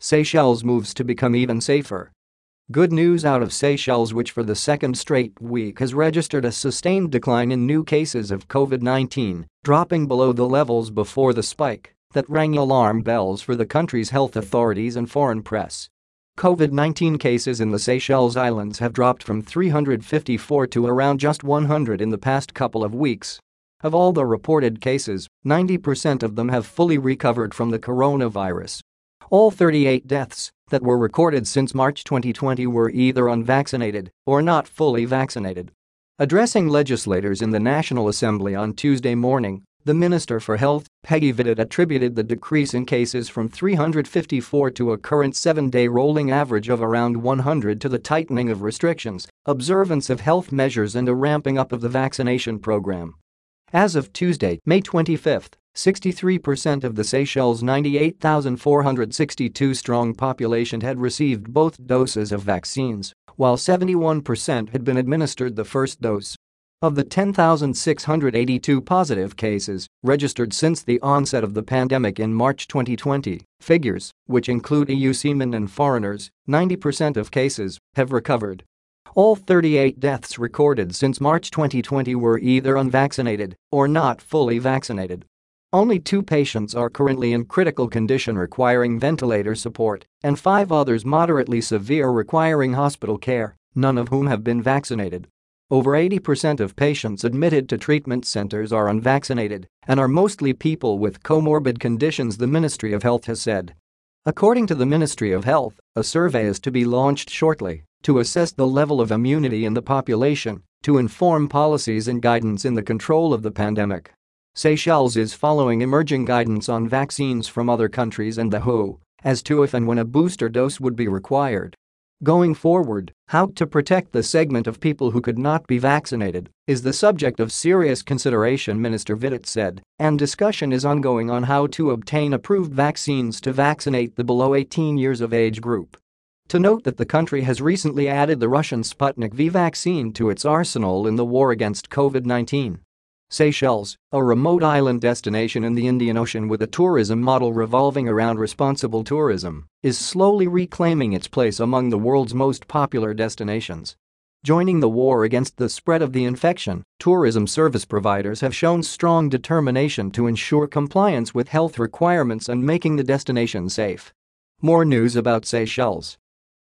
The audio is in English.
Seychelles moves to become even safer. Good news out of Seychelles which for the second straight week has registered a sustained decline in new cases of COVID-19, dropping below the levels before the spike that rang alarm bells for the country's health authorities and foreign press. COVID-19 cases in the Seychelles Islands have dropped from 354 to around just 100 in the past couple of weeks. Of all the reported cases, 90% of them have fully recovered from the coronavirus. All 38 deaths that were recorded since March 2020 were either unvaccinated or not fully vaccinated. Addressing legislators in the National Assembly on Tuesday morning, the Minister for Health, Peggy Vidot attributed the decrease in cases from 354 to a current seven-day rolling average of around 100 to the tightening of restrictions, observance of health measures and a ramping up of the vaccination program. As of Tuesday, May 25, 63% of the Seychelles' 98,462 strong population had received both doses of vaccines, while 71% had been administered the first dose. Of the 10,682 positive cases registered since the onset of the pandemic in March 2020, figures, which include EU seamen and foreigners, 90% of cases have recovered. All 38 deaths recorded since March 2020 were either unvaccinated or not fully vaccinated. Only two patients are currently in critical condition requiring ventilator support, and five others moderately severe requiring hospital care, none of whom have been vaccinated. Over 80% of patients admitted to treatment centers are unvaccinated and are mostly people with comorbid conditions, the Ministry of Health has said. According to the Ministry of Health, a survey is to be launched shortly to assess the level of immunity in the population to inform policies and guidance in the control of the pandemic. Seychelles is following emerging guidance on vaccines from other countries and the WHO as to if and when a booster dose would be required. Going forward, how to protect the segment of people who could not be vaccinated is the subject of serious consideration, Minister Vidot said, and discussion is ongoing on how to obtain approved vaccines to vaccinate the below 18 years of age group. To note that the country has recently added the Russian Sputnik V vaccine to its arsenal in the war against COVID 19. Seychelles, a remote island destination in the Indian Ocean with a tourism model revolving around responsible tourism, is slowly reclaiming its place among the world's most popular destinations. Joining the war against the spread of the infection, tourism service providers have shown strong determination to ensure compliance with health requirements and making the destination safe. More news about Seychelles